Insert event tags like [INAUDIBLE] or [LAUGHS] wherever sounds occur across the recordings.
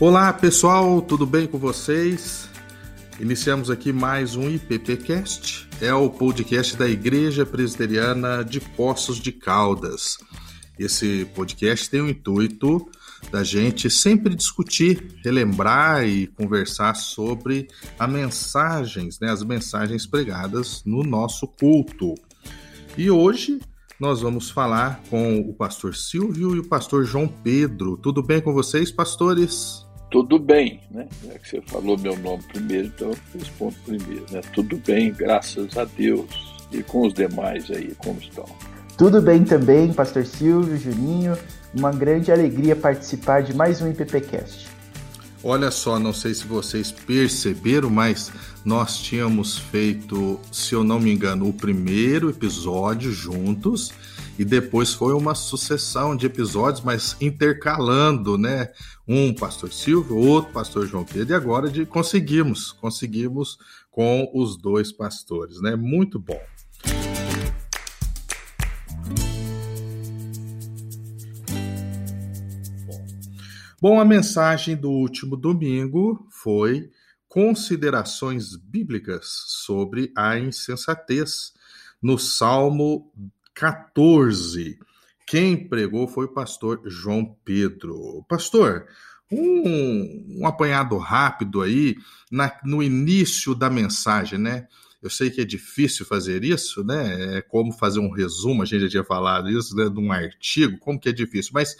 Olá pessoal, tudo bem com vocês? Iniciamos aqui mais um IPPcast, é o podcast da Igreja Presbiteriana de Poços de Caldas. Esse podcast tem o intuito da gente sempre discutir, relembrar e conversar sobre as mensagens, né, as mensagens pregadas no nosso culto. E hoje nós vamos falar com o pastor Silvio e o pastor João Pedro. Tudo bem com vocês, pastores? Tudo bem, né? É que você falou meu nome primeiro, então eu respondo primeiro, né? Tudo bem, graças a Deus. E com os demais aí, como estão? Tudo bem também, pastor Silvio, Juninho. Uma grande alegria participar de mais um IPPcast. Olha só, não sei se vocês perceberam, mas nós tínhamos feito, se eu não me engano, o primeiro episódio juntos e depois foi uma sucessão de episódios, mas intercalando, né? Um pastor Silvio, outro pastor João Pedro, e agora de conseguimos, conseguimos com os dois pastores, né? Muito bom. Bom, a mensagem do último domingo foi considerações bíblicas sobre a insensatez no Salmo 14. Quem pregou foi o pastor João Pedro. Pastor, um, um apanhado rápido aí na, no início da mensagem, né? Eu sei que é difícil fazer isso, né? É como fazer um resumo, a gente já tinha falado isso, né? De um artigo, como que é difícil, mas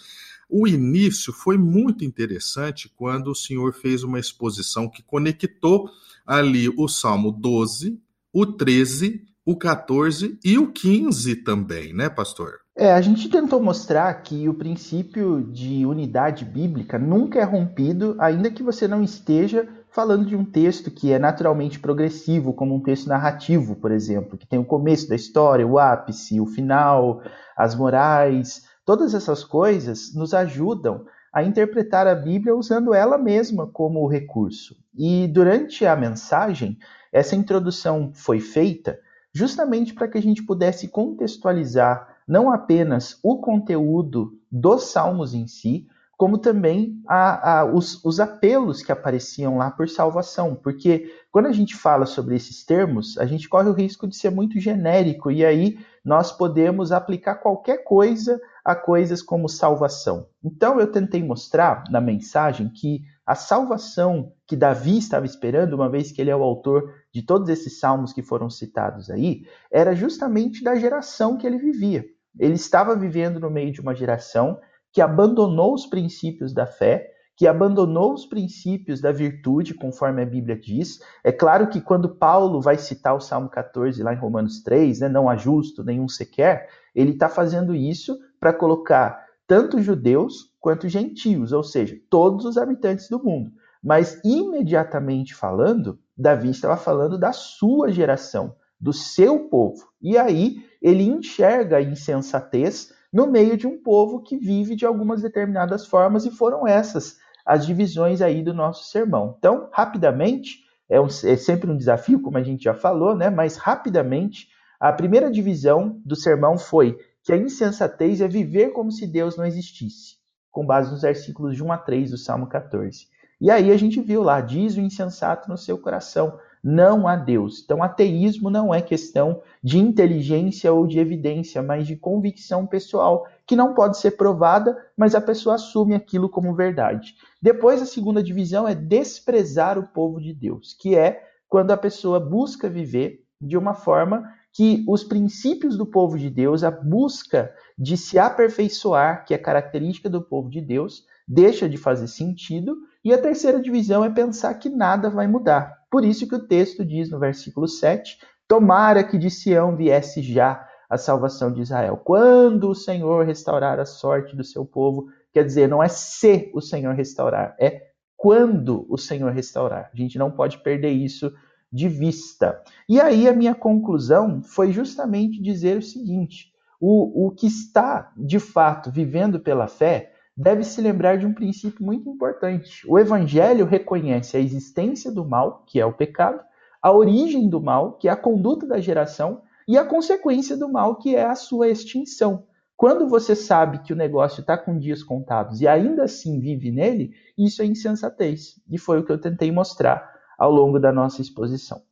o início foi muito interessante quando o senhor fez uma exposição que conectou ali o Salmo 12, o 13, o 14 e o 15 também, né, pastor? É, a gente tentou mostrar que o princípio de unidade bíblica nunca é rompido, ainda que você não esteja falando de um texto que é naturalmente progressivo, como um texto narrativo, por exemplo, que tem o começo da história, o ápice, o final, as morais, Todas essas coisas nos ajudam a interpretar a Bíblia usando ela mesma como recurso. E durante a mensagem, essa introdução foi feita justamente para que a gente pudesse contextualizar não apenas o conteúdo dos salmos em si, como também a, a, os, os, apelos que apareciam lá por salvação. Porque quando a gente fala sobre esses termos, a gente corre o risco de ser muito genérico e aí nós podemos aplicar qualquer coisa a coisas como salvação. Então eu tentei mostrar na mensagem que a salvação que Davi estava esperando, uma vez que ele é o autor de todos esses salmos que foram citados aí, era justamente da geração que ele vivia. Ele estava vivendo no meio de uma geração que abandonou os princípios da fé, que abandonou os princípios da virtude, conforme a Bíblia diz. É claro que quando Paulo vai citar o Salmo 14 lá em Romanos 3, né, não há justo nenhum sequer, ele está fazendo isso para colocar tanto judeus quanto gentios, ou seja, todos os habitantes do mundo. Mas imediatamente falando, Davi estava falando da sua geração, do seu povo. E aí ele enxerga a insensatez no meio de um povo que vive de algumas determinadas formas e foram essas as divisões aí do nosso sermão. Então, rapidamente, é, um, é sempre um desafio, como a gente já falou, né? Mas rapidamente, a primeira divisão do sermão foi que a insensatez é viver como se Deus não existisse, com base nos versículos de 1 a 3 do Salmo 14. E aí a gente viu lá, diz o insensato no seu coração, não há Deus. Então, ateísmo não é questão de inteligência ou de evidência, mas de convicção pessoal, que não pode ser provada, mas a pessoa assume aquilo como verdade. Depois, a segunda divisão é desprezar o povo de Deus, que é quando a pessoa busca viver de uma forma que os princípios do povo de Deus, a busca de se aperfeiçoar, que é característica do povo de Deus, deixa de fazer sentido. E a terceira divisão é pensar que nada vai mudar. Por isso que o texto diz no versículo 7: Tomara que de Sião viesse já a salvação de Israel. Quando o Senhor restaurar a sorte do seu povo, quer dizer, não é se o Senhor restaurar, é quando o Senhor restaurar. A gente não pode perder isso de vista. E aí a minha conclusão foi justamente dizer o seguinte: o, o que está de fato vivendo pela fé deve se lembrar de um princípio muito importante. O evangelho reconhece a existência do mal, que é o pecado, a origem do mal, que é a conduta da geração, e a consequência do mal, que é a sua extinção. Quando você sabe que o negócio está com dias contados e ainda assim vive nele, isso é insensatez. E foi o que eu tentei mostrar ao longo da nossa exposição.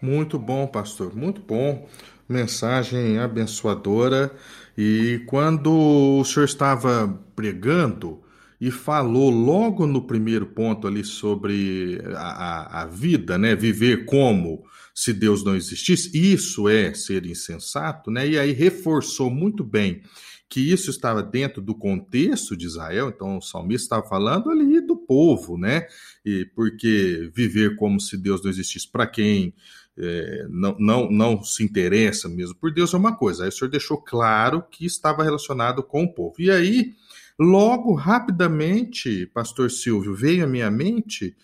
Muito bom, pastor, muito bom. Mensagem abençoadora. E quando o senhor estava pregando e falou logo no primeiro ponto ali sobre a, a vida, né? Viver como se Deus não existisse, isso é ser insensato, né? E aí reforçou muito bem que isso estava dentro do contexto de Israel, então o salmista estava falando ali do povo, né? E porque viver como se Deus não existisse para quem é, não, não, não se interessa mesmo por Deus é uma coisa. Aí o senhor deixou claro que estava relacionado com o povo. E aí, logo, rapidamente, pastor Silvio, veio à minha mente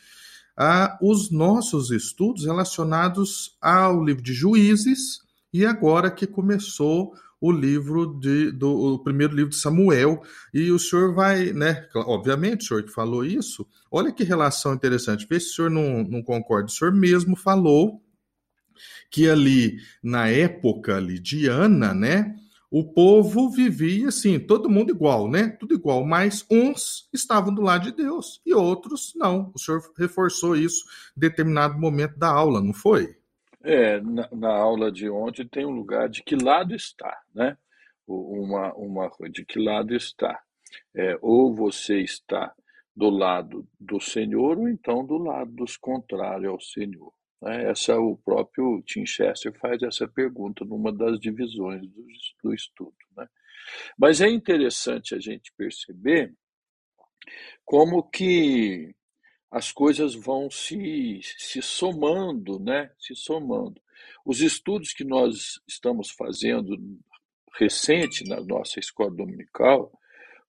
os nossos estudos relacionados ao livro de Juízes e agora que começou o livro de, do o primeiro livro de Samuel e o senhor vai, né? Obviamente, o senhor que falou isso. Olha que relação interessante. Vê se o senhor não, não concorda. O senhor mesmo falou que ali na época ali de Ana, né? o povo vivia assim, todo mundo igual, né? Tudo igual, mas uns estavam do lado de Deus e outros não. O senhor reforçou isso em determinado momento da aula, não foi? É, na, na aula de ontem tem um lugar de que lado está, né? Uma, uma de que lado está. É, ou você está do lado do Senhor ou então do lado dos contrários ao Senhor. Né? Essa o próprio Tim Chester faz essa pergunta numa das divisões do, do estudo. Né? Mas é interessante a gente perceber como que as coisas vão se, se somando, né? Se somando. Os estudos que nós estamos fazendo recente na nossa escola dominical,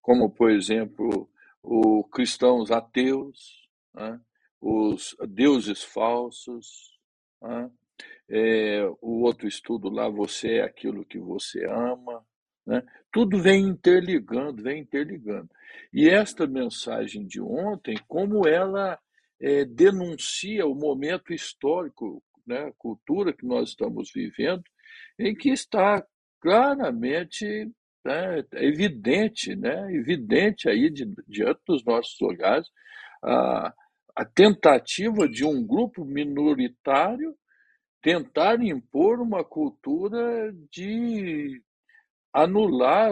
como por exemplo o cristãos ateus, né? Os deuses falsos. Né? É, o outro estudo lá, você é aquilo que você ama. Né? Tudo vem interligando, vem interligando. E esta mensagem de ontem, como ela é, denuncia o momento histórico, né, a cultura que nós estamos vivendo, em que está claramente né, evidente, né, evidente aí de, diante dos nossos olhares, a, a tentativa de um grupo minoritário tentar impor uma cultura de anular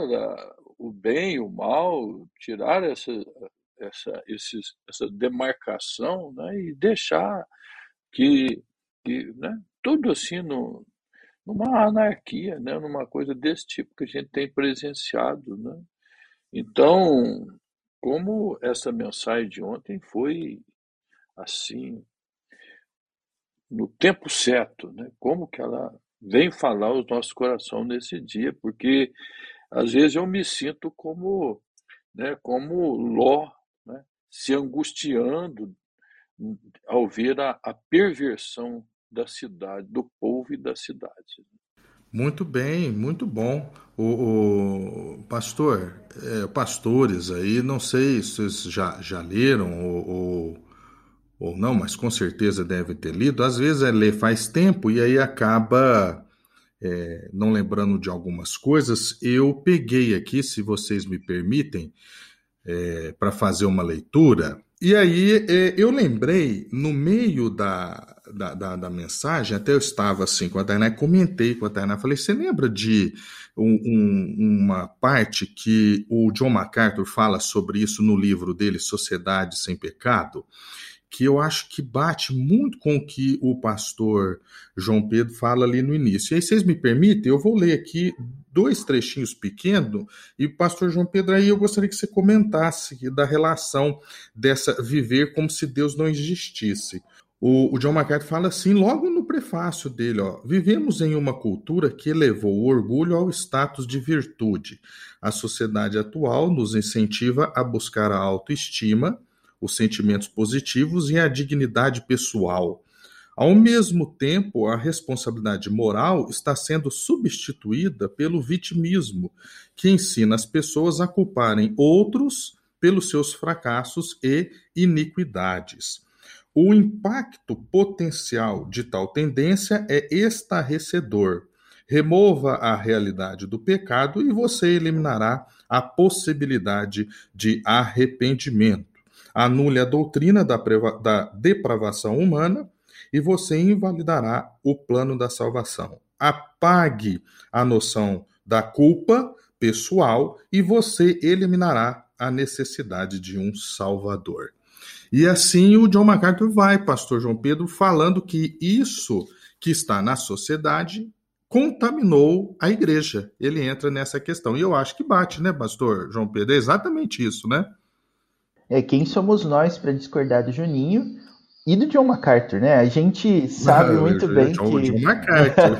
o bem o mal, tirar essa, essa, esses, essa demarcação né, e deixar que, que né, tudo assim no, numa anarquia, né, numa coisa desse tipo que a gente tem presenciado. Né? Então, como essa mensagem de ontem foi assim, no tempo certo, né? Como que ela vem falar aos nossos corações nesse dia, porque às vezes eu me sinto como, né, como Ló, né, se angustiando ao ver a, a perversão da cidade, do povo e da cidade. Muito bem, muito bom. O, o pastor, é, pastores aí, não sei se vocês já, já leram ou, ou ou não, mas com certeza deve ter lido, às vezes é ler faz tempo e aí acaba é, não lembrando de algumas coisas. Eu peguei aqui, se vocês me permitem, é, para fazer uma leitura. E aí é, eu lembrei, no meio da, da, da, da, mensagem, até eu estava assim com a Tainá, comentei com a Tainá, falei, você lembra de um, um, uma parte que o John MacArthur fala sobre isso no livro dele, Sociedade Sem Pecado? Que eu acho que bate muito com o que o pastor João Pedro fala ali no início. E aí, vocês me permitem, eu vou ler aqui dois trechinhos pequenos, e pastor João Pedro, aí eu gostaria que você comentasse da relação dessa viver como se Deus não existisse. O, o John MacArthur fala assim, logo no prefácio dele, ó, vivemos em uma cultura que elevou o orgulho ao status de virtude. A sociedade atual nos incentiva a buscar a autoestima, os sentimentos positivos e a dignidade pessoal. Ao mesmo tempo, a responsabilidade moral está sendo substituída pelo vitimismo, que ensina as pessoas a culparem outros pelos seus fracassos e iniquidades. O impacto potencial de tal tendência é estarrecedor. Remova a realidade do pecado e você eliminará a possibilidade de arrependimento. Anule a doutrina da, da depravação humana e você invalidará o plano da salvação. Apague a noção da culpa pessoal e você eliminará a necessidade de um salvador. E assim o John MacArthur vai, pastor João Pedro, falando que isso que está na sociedade contaminou a igreja. Ele entra nessa questão. E eu acho que bate, né, pastor João Pedro? É exatamente isso, né? É quem somos nós para discordar do Juninho e do John MacArthur, né? A gente sabe Não, muito bem John, que John MacArthur.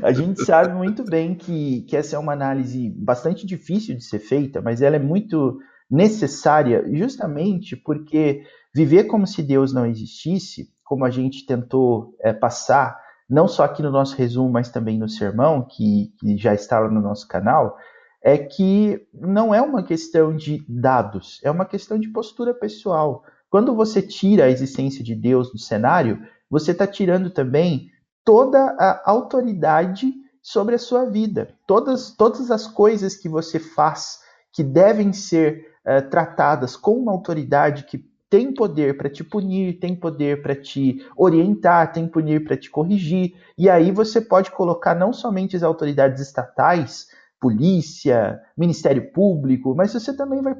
[LAUGHS] a gente sabe muito bem que, que essa é uma análise bastante difícil de ser feita, mas ela é muito necessária justamente porque viver como se Deus não existisse, como a gente tentou é, passar, não só aqui no nosso resumo, mas também no sermão, que, que já está lá no nosso canal, é que não é uma questão de dados, é uma questão de postura pessoal. Quando você tira a existência de Deus do cenário, você está tirando também toda a autoridade sobre a sua vida. Todas, todas as coisas que você faz que devem ser uh, tratadas com uma autoridade que tem poder para te punir, tem poder para te orientar, tem poder para te corrigir. E aí você pode colocar não somente as autoridades estatais, polícia, Ministério Público, mas você também vai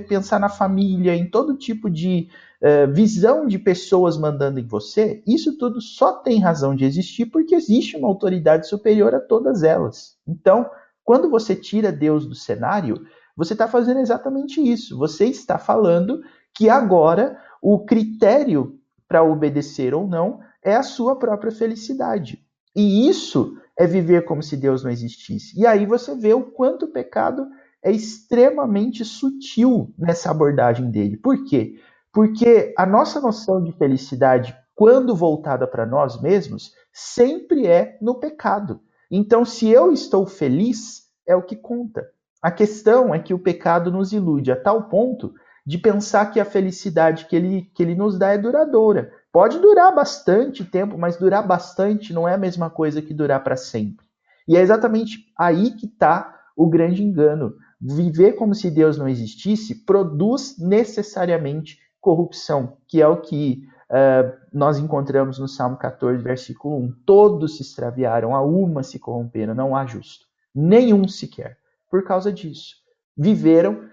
pensar na família, em todo tipo de uh, visão de pessoas mandando em você. Isso tudo só tem razão de existir porque existe uma autoridade superior a todas elas. Então, quando você tira Deus do cenário, você está fazendo exatamente isso. Você está falando que agora o critério para obedecer ou não é a sua própria felicidade. E isso é viver como se Deus não existisse. E aí você vê o quanto o pecado é extremamente sutil nessa abordagem dele. Por quê? Porque a nossa noção de felicidade, quando voltada para nós mesmos, sempre é no pecado. Então, se eu estou feliz, é o que conta. A questão é que o pecado nos ilude a tal ponto de pensar que a felicidade que ele, que ele nos dá é duradoura. Pode durar bastante tempo, mas durar bastante não é a mesma coisa que durar para sempre. E é exatamente aí que está o grande engano. Viver como se Deus não existisse produz necessariamente corrupção, que é o que uh, nós encontramos no Salmo 14, versículo 1. Todos se extraviaram, a uma se corromperam, não há justo, nenhum sequer por causa disso. Viveram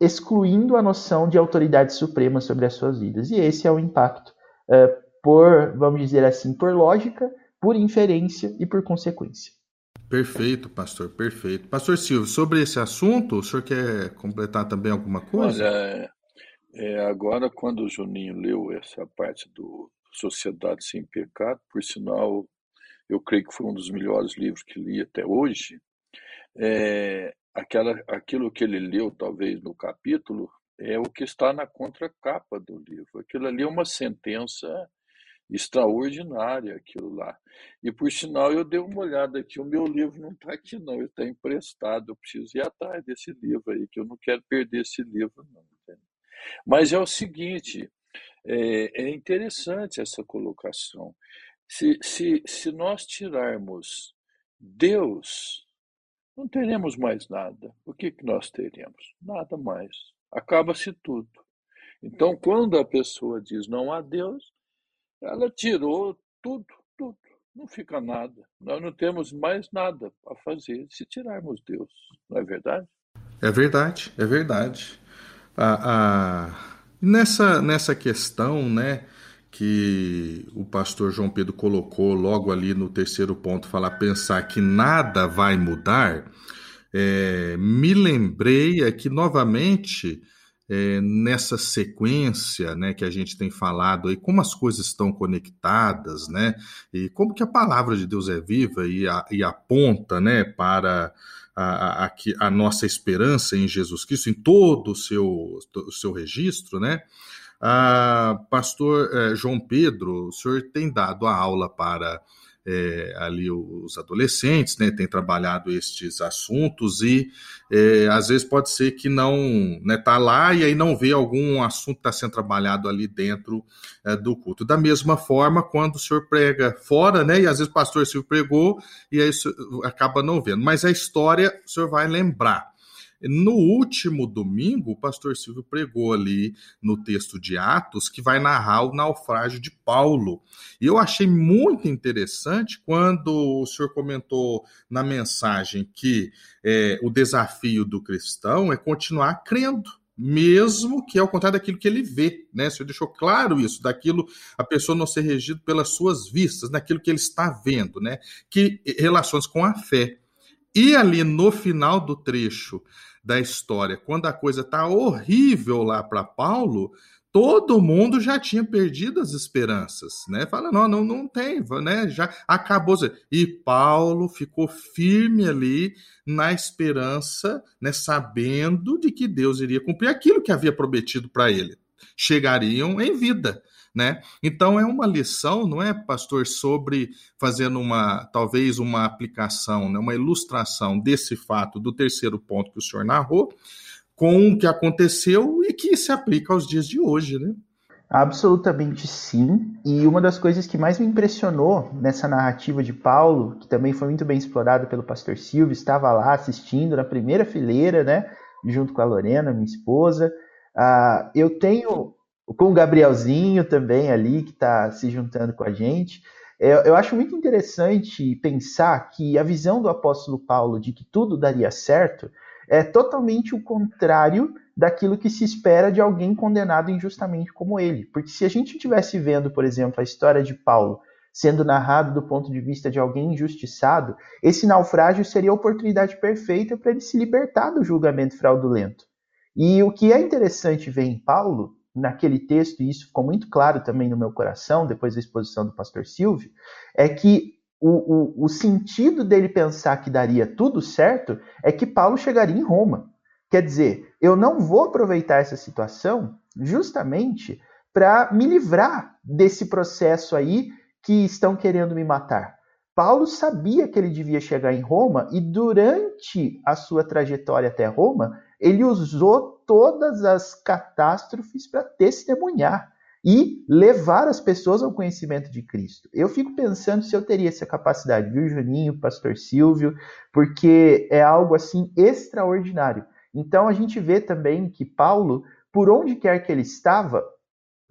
excluindo a noção de autoridade suprema sobre as suas vidas. E esse é o impacto, uh, por, vamos dizer assim, por lógica, por inferência e por consequência. Perfeito, pastor, perfeito. Pastor Silvio, sobre esse assunto, o senhor quer completar também alguma coisa? Olha, é, agora quando o Juninho leu essa parte do Sociedade Sem Pecado, por sinal, eu creio que foi um dos melhores livros que li até hoje, é, aquela, aquilo que ele leu, talvez, no capítulo, é o que está na contracapa do livro. Aquilo ali é uma sentença extraordinária, aquilo lá. E, por sinal, eu dei uma olhada aqui, o meu livro não está aqui, não, ele está emprestado, eu preciso ir atrás desse livro aí, que eu não quero perder esse livro, não. Mas é o seguinte, é, é interessante essa colocação. Se, se, se nós tirarmos Deus não teremos mais nada. O que, que nós teremos? Nada mais. Acaba-se tudo. Então, quando a pessoa diz não há Deus, ela tirou tudo, tudo. Não fica nada. Nós não temos mais nada a fazer se tirarmos Deus. Não é verdade? É verdade, é verdade. Ah, ah, nessa, nessa questão, né? que o pastor João Pedro colocou logo ali no terceiro ponto, falar pensar que nada vai mudar, é, me lembrei aqui novamente é, nessa sequência né, que a gente tem falado aí, como as coisas estão conectadas, né, e como que a palavra de Deus é viva e, a, e aponta né, para a, a, a, nossa esperança em Jesus Cristo, em todo o seu, o seu registro, né? Ah, pastor eh, João Pedro, o senhor tem dado a aula para é, ali os adolescentes, né, tem trabalhado estes assuntos e é, às vezes pode ser que não né, tá lá e aí não vê algum assunto que está sendo trabalhado ali dentro é, do culto. Da mesma forma, quando o senhor prega fora, né, e às vezes o pastor Silvio pregou e aí acaba não vendo, mas a história o senhor vai lembrar. No último domingo, o pastor Silvio pregou ali no texto de Atos que vai narrar o naufrágio de Paulo. E eu achei muito interessante quando o senhor comentou na mensagem que é, o desafio do cristão é continuar crendo mesmo que é ao contrário daquilo que ele vê, né? O senhor deixou claro isso, daquilo a pessoa não ser regida pelas suas vistas, naquilo que ele está vendo, né? Que relações com a fé. E ali no final do trecho da história. Quando a coisa está horrível lá para Paulo, todo mundo já tinha perdido as esperanças, né? Fala, não, não, não tem, né? Já acabou. E Paulo ficou firme ali na esperança, né? Sabendo de que Deus iria cumprir aquilo que havia prometido para ele. Chegariam em vida né? Então é uma lição, não é, pastor, sobre fazendo uma talvez uma aplicação, né, uma ilustração desse fato do terceiro ponto que o senhor narrou com o que aconteceu e que se aplica aos dias de hoje, né? Absolutamente sim. E uma das coisas que mais me impressionou nessa narrativa de Paulo, que também foi muito bem explorada pelo pastor Silvio, estava lá assistindo na primeira fileira, né, junto com a Lorena, minha esposa. Uh, eu tenho com o Gabrielzinho também ali, que está se juntando com a gente. É, eu acho muito interessante pensar que a visão do apóstolo Paulo de que tudo daria certo é totalmente o contrário daquilo que se espera de alguém condenado injustamente como ele. Porque se a gente estivesse vendo, por exemplo, a história de Paulo sendo narrado do ponto de vista de alguém injustiçado, esse naufrágio seria a oportunidade perfeita para ele se libertar do julgamento fraudulento. E o que é interessante ver em Paulo naquele texto, e isso ficou muito claro também no meu coração, depois da exposição do pastor Silvio, é que o, o, o sentido dele pensar que daria tudo certo é que Paulo chegaria em Roma. Quer dizer, eu não vou aproveitar essa situação justamente para me livrar desse processo aí que estão querendo me matar. Paulo sabia que ele devia chegar em Roma e durante a sua trajetória até Roma, ele usou todas as catástrofes para testemunhar e levar as pessoas ao conhecimento de Cristo. Eu fico pensando se eu teria essa capacidade, viu, Juninho, Pastor Silvio, porque é algo assim extraordinário. Então a gente vê também que Paulo, por onde quer que ele estava,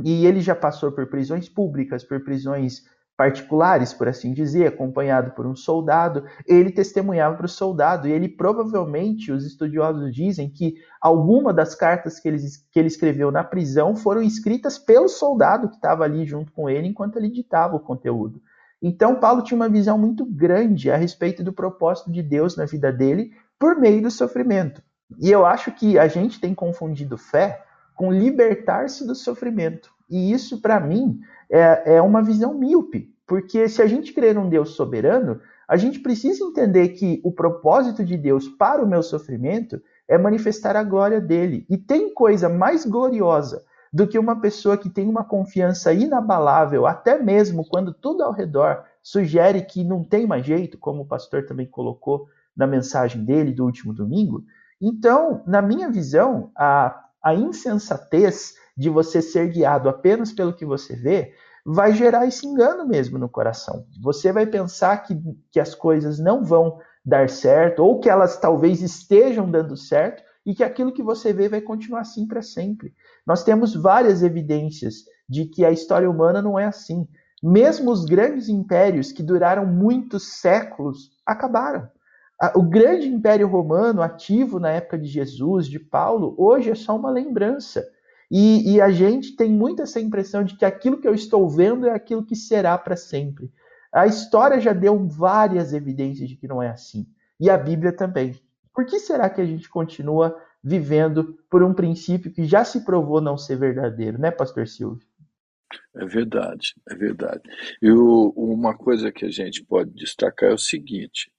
e ele já passou por prisões públicas, por prisões particulares, por assim dizer, acompanhado por um soldado, ele testemunhava para o soldado e ele provavelmente, os estudiosos dizem que alguma das cartas que ele, que ele escreveu na prisão foram escritas pelo soldado que estava ali junto com ele enquanto ele ditava o conteúdo. Então Paulo tinha uma visão muito grande a respeito do propósito de Deus na vida dele por meio do sofrimento. E eu acho que a gente tem confundido fé com libertar-se do sofrimento. E isso, para mim, é, é uma visão míope, porque se a gente crer num Deus soberano, a gente precisa entender que o propósito de Deus para o meu sofrimento é manifestar a glória dele. E tem coisa mais gloriosa do que uma pessoa que tem uma confiança inabalável, até mesmo quando tudo ao redor sugere que não tem mais jeito, como o pastor também colocou na mensagem dele do último domingo. Então, na minha visão, a, a insensatez de você ser guiado apenas pelo que você vê, vai gerar esse engano mesmo no coração. Você vai pensar que, que as coisas não vão dar certo, ou que elas talvez estejam dando certo, e que aquilo que você vê vai continuar assim para sempre. Nós temos várias evidências de que a história humana não é assim. Mesmo os grandes impérios que duraram muitos séculos acabaram. O grande império romano, ativo na época de Jesus, de Paulo, hoje é só uma lembrança. E, e, a gente tem muito essa impressão de que aquilo que eu estou vendo é aquilo que será para sempre. A história já deu várias evidências de que não é assim. E a Bíblia também. Por que será que a gente continua vivendo por um princípio que já se provou não ser verdadeiro, né, Pastor Silvio? É verdade, é verdade. E uma coisa que a gente pode destacar é o seguinte: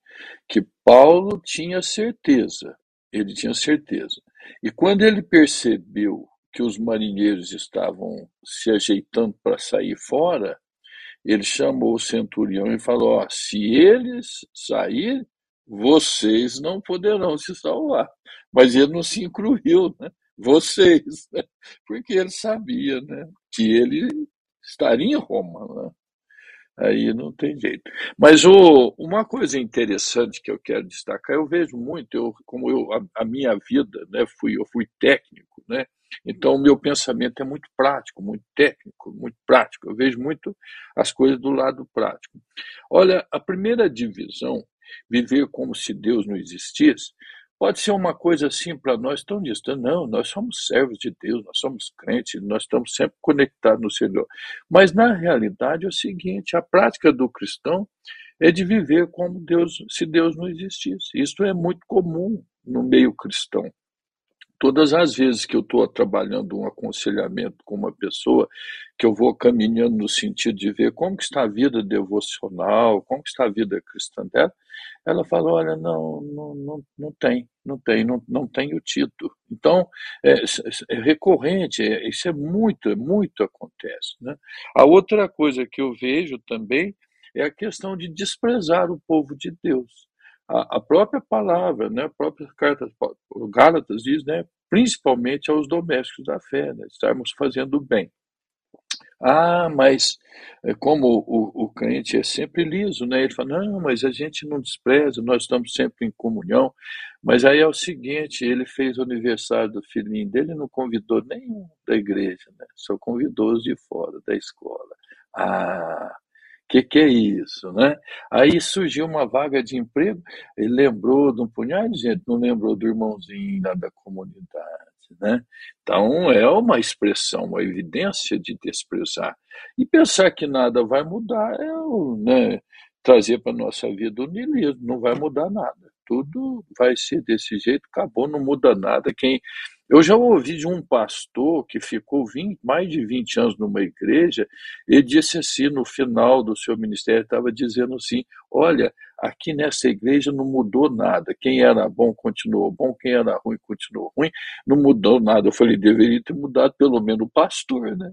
que Paulo tinha certeza, ele tinha certeza. E quando ele percebeu que os marinheiros estavam se ajeitando para sair fora, ele chamou o centurião e falou: ó, se eles saírem, vocês não poderão se salvar. Mas ele não se incluiu, né? Vocês, né? porque ele sabia, né? Que ele estaria em Roma, né? Aí não tem jeito. Mas o, uma coisa interessante que eu quero destacar, eu vejo muito, eu, como eu, a, a minha vida, né, fui, eu fui técnico, né? Então, o meu pensamento é muito prático, muito técnico, muito prático. Eu vejo muito as coisas do lado prático. Olha, a primeira divisão, viver como se Deus não existisse, pode ser uma coisa assim para nós tão distante. Não, nós somos servos de Deus, nós somos crentes, nós estamos sempre conectados no Senhor. Mas, na realidade, é o seguinte: a prática do cristão é de viver como Deus, se Deus não existisse. Isso é muito comum no meio cristão. Todas as vezes que eu estou trabalhando um aconselhamento com uma pessoa, que eu vou caminhando no sentido de ver como que está a vida devocional, como que está a vida cristã dela, ela fala, olha, não, não, não, não tem, não tem, não, não tenho tido. Então, é, é recorrente, é, isso é muito, é muito acontece. Né? A outra coisa que eu vejo também é a questão de desprezar o povo de Deus a, própria palavra, né, a própria carta, o Gálatas diz, né, principalmente aos domésticos da fé, né, estarmos fazendo bem. Ah, mas é, como o, o crente é sempre liso, né? Ele fala, não, mas a gente não despreza, nós estamos sempre em comunhão. Mas aí é o seguinte, ele fez o aniversário do filhinho dele não convidou nenhum da igreja, né? Só convidou os de fora da escola. Ah, que que é isso, né? Aí surgiu uma vaga de emprego, ele lembrou de um punhado de gente, não lembrou do irmãozinho lá da comunidade, né? Então é uma expressão, uma evidência de desprezar. E pensar que nada vai mudar é né, trazer para a nossa vida o niilismo, não vai mudar nada. Tudo vai ser desse jeito, acabou, não muda nada. Quem eu já ouvi de um pastor que ficou 20, mais de 20 anos numa igreja, ele disse assim, no final do seu ministério, estava dizendo assim: olha, aqui nessa igreja não mudou nada. Quem era bom continuou bom, quem era ruim continuou ruim, não mudou nada. Eu falei, deveria ter mudado pelo menos o pastor, né?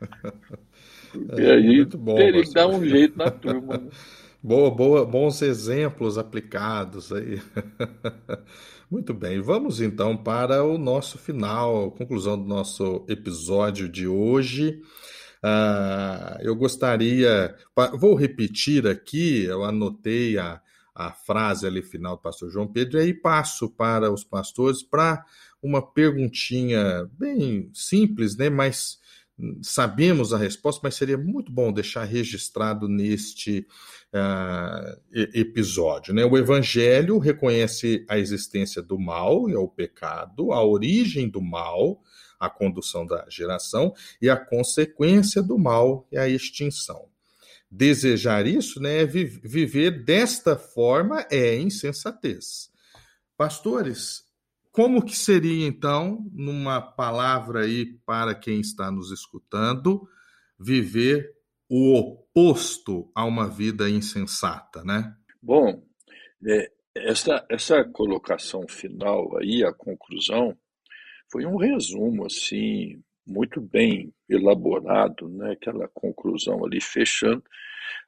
[LAUGHS] Porque é, aí bom, teria que dar um jeito na turma. Né? [LAUGHS] Boa, boa, bons exemplos aplicados aí. [LAUGHS] Muito bem, vamos então para o nosso final, conclusão do nosso episódio de hoje. Uh, eu gostaria, vou repetir aqui, eu anotei a, a frase ali final do pastor João Pedro, e aí passo para os pastores para uma perguntinha bem simples, né? Mas sabemos a resposta, mas seria muito bom deixar registrado neste uh, episódio. Né? O Evangelho reconhece a existência do mal, é o pecado, a origem do mal, a condução da geração, e a consequência do mal é a extinção. Desejar isso né, é viver desta forma é insensatez. Pastores, como que seria, então, numa palavra aí para quem está nos escutando, viver o oposto a uma vida insensata, né? Bom, é, essa, essa colocação final aí, a conclusão, foi um resumo, assim, muito bem elaborado, né? Aquela conclusão ali fechando.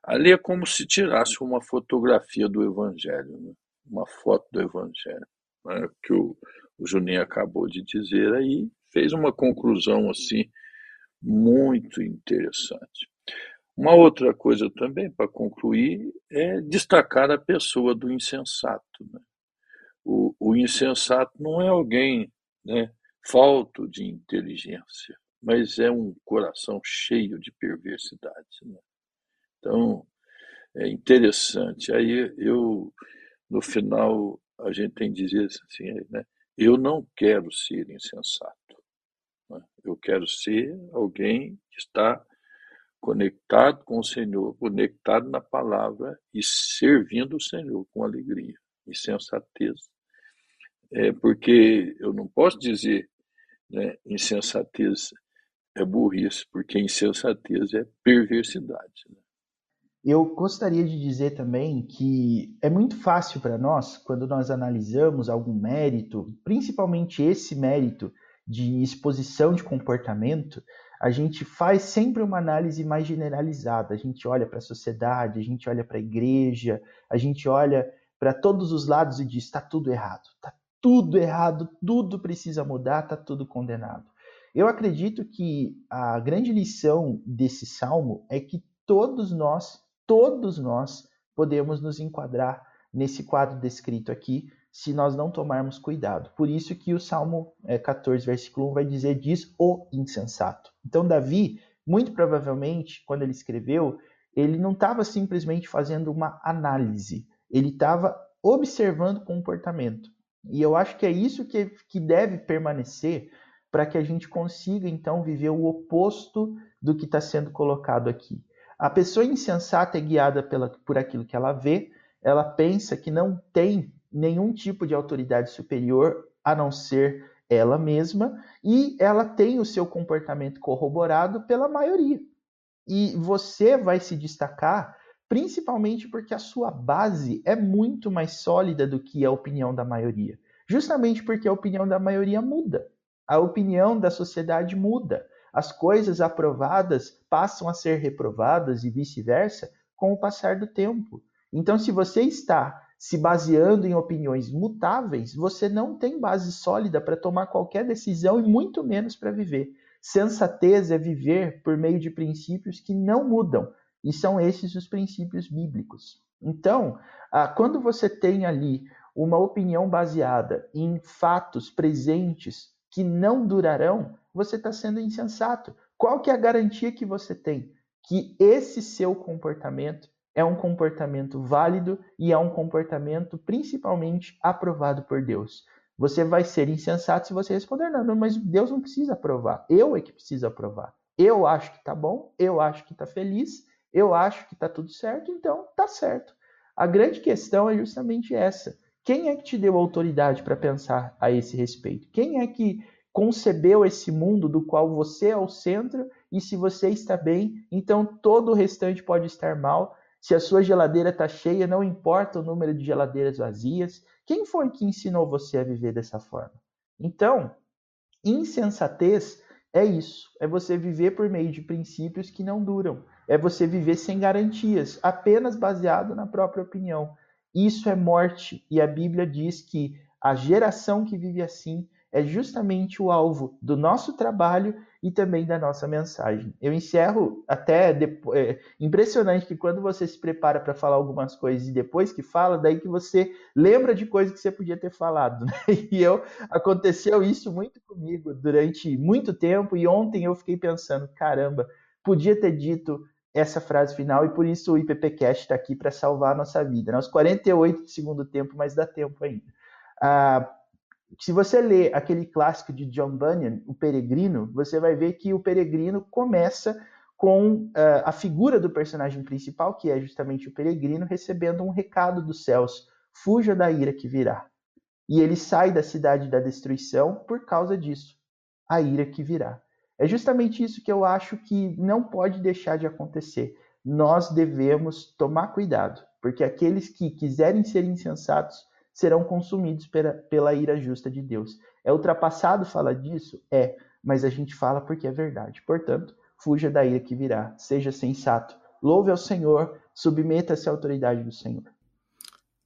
Ali é como se tirasse uma fotografia do Evangelho, né? uma foto do Evangelho né, que o, o Juninho acabou de dizer aí, fez uma conclusão assim muito interessante. Uma outra coisa também, para concluir, é destacar a pessoa do insensato. Né? O, o, insensato não é alguém né, falto de inteligência, mas é um coração cheio de perversidade. Né? Então, é interessante. Aí eu, no final, a gente tem que dizer assim, né? Eu não quero ser insensato. Né? Eu quero ser alguém que está conectado com o Senhor, conectado na palavra e servindo o Senhor com alegria e sensatez. É porque eu não posso dizer né, insensatez é burrice, porque insensatez é perversidade. Né? Eu gostaria de dizer também que é muito fácil para nós, quando nós analisamos algum mérito, principalmente esse mérito de exposição de comportamento, a gente faz sempre uma análise mais generalizada. A gente olha para a sociedade, a gente olha para a igreja, a gente olha para todos os lados e diz: está tudo errado, está tudo errado, tudo precisa mudar, está tudo condenado. Eu acredito que a grande lição desse salmo é que todos nós, todos nós, podemos nos enquadrar nesse quadro descrito aqui, se nós não tomarmos cuidado. Por isso que o Salmo 14, é, versículo 1 vai dizer diz o insensato. Então Davi, muito provavelmente, quando ele escreveu, ele não estava simplesmente fazendo uma análise, ele estava observando o comportamento. E eu acho que é isso que, que deve permanecer para que a gente consiga então viver o oposto do que está sendo colocado aqui. A pessoa insensata é guiada pela, por aquilo que ela vê, ela pensa que não tem nenhum tipo de autoridade superior a não ser ela mesma e ela tem o seu comportamento corroborado pela maioria. E você vai se destacar principalmente porque a sua base é muito mais sólida do que a opinião da maioria. Justamente porque a opinião da maioria muda. A opinião da sociedade muda. As coisas aprovadas passam a ser reprovadas e vice-versa com o passar do tempo. Então, se você está se baseando em opiniões mutáveis, você não tem base sólida para tomar qualquer decisão e muito menos para viver. Sensatez é viver por meio de princípios que não mudam, e são esses os princípios bíblicos. Então, ah, quando você tem ali uma opinião baseada em fatos presentes que não durarão, você está sendo insensato. Qual que é a garantia que você tem que esse seu comportamento é um comportamento válido e é um comportamento principalmente aprovado por Deus. Você vai ser insensato se você responder não, mas Deus não precisa aprovar. Eu é que preciso aprovar. Eu acho que tá bom, eu acho que tá feliz, eu acho que tá tudo certo, então tá certo. A grande questão é justamente essa. Quem é que te deu autoridade para pensar a esse respeito? Quem é que concebeu esse mundo do qual você é o centro e se você está bem, então todo o restante pode estar mal se a sua geladeira está cheia, não importa o número de geladeiras vazias. Quem foi que ensinou você a viver dessa forma? Então, insensatez é isso. É você viver por meio de princípios que não duram. É você viver sem garantias, apenas baseado na própria opinião. Isso é morte. E a Bíblia diz que a geração que vive assim é justamente o alvo do nosso trabalho e também da nossa mensagem. Eu encerro até depois, é impressionante que quando você se prepara para falar algumas coisas e depois que fala, daí que você lembra de coisas que você podia ter falado. [LAUGHS] Né? E eu aconteceu isso muito comigo durante muito tempo e ontem eu fiquei pensando, caramba, podia ter dito essa frase final e por isso o IPPcast está aqui para salvar a nossa vida. Nós né? 48 do segundo tempo, mas dá tempo ainda. Ah, se você ler aquele clássico de John Bunyan, O Peregrino, você vai ver que o Peregrino começa com uh, a figura do personagem principal, que é justamente o peregrino, recebendo um recado dos céus: fuja da ira que virá. E ele sai da cidade da destruição por causa disso, a ira que virá. É justamente isso que eu acho que não pode deixar de acontecer. Nós devemos tomar cuidado, porque aqueles que quiserem ser insensatos serão consumidos pela, pela ira justa de Deus. É ultrapassado falar disso? É, mas a gente fala porque é verdade. Portanto, fuja da ira que virá, seja sensato, louve ao Senhor, submeta-se à autoridade do Senhor.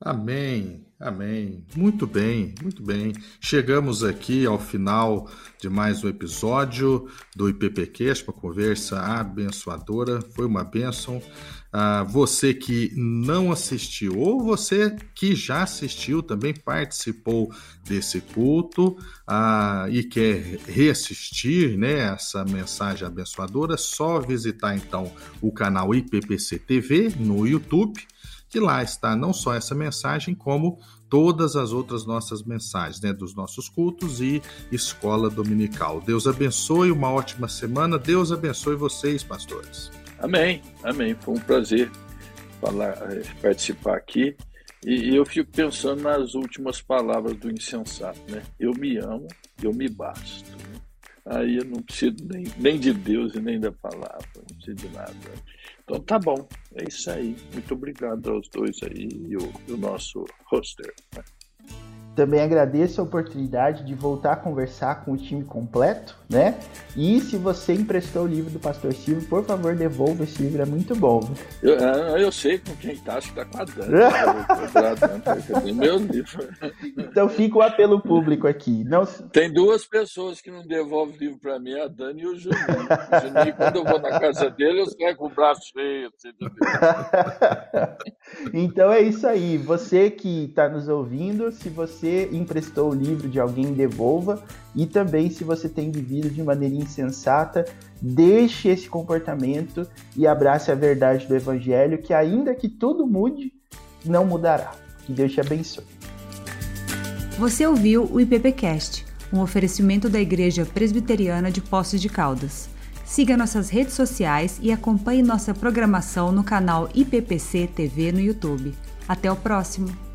Amém, amém. Muito bem, muito bem. Chegamos aqui ao final de mais um episódio do IPPQ, uma conversa abençoadora. Foi uma bênção. Ah, você que não assistiu, ou você que já assistiu, também participou desse culto ah, e quer reassistir né, essa mensagem abençoadora, só visitar então o canal IPPC TV no YouTube que lá está não só essa mensagem, como todas as outras nossas mensagens, né, dos nossos cultos e escola dominical. Deus abençoe, uma ótima semana. Deus abençoe vocês, pastores. Amém, amém. Foi um prazer falar, eh, participar aqui. E eu fico pensando nas últimas palavras do insensato, né? Eu me amo, eu me basto. Aí eu não preciso nem, nem de Deus e nem da palavra, não preciso de nada. Então tá bom, é isso aí. Muito obrigado aos dois aí e o, o nosso roster. Né? Também agradeço a oportunidade de voltar a conversar com o time completo, né? E se você emprestou o livro do Pastor Silvio, por favor, devolva esse livro, é muito bom. Eu, é, eu sei com quem tá, acho que tá com a Dani. Meu livro? Então fica o apelo público aqui. Não... Tem duas pessoas que não devolvem livro para mim, a Dani e o Juninho. O Juninho, quando eu vou na casa dele, eu saio com o braço cheio. [LAUGHS] então é isso aí. Você que está nos ouvindo, se você emprestou o livro de alguém, devolva. E também, se você tem vivido de maneira insensata, deixe esse comportamento e abrace a verdade do Evangelho, que ainda que tudo mude, não mudará. Que Deus te abençoe. Você ouviu o IPPcast, um oferecimento da Igreja Presbiteriana de Poços de Caldas. Siga nossas redes sociais e acompanhe nossa programação no canal IPPC TV no YouTube. Até o próximo!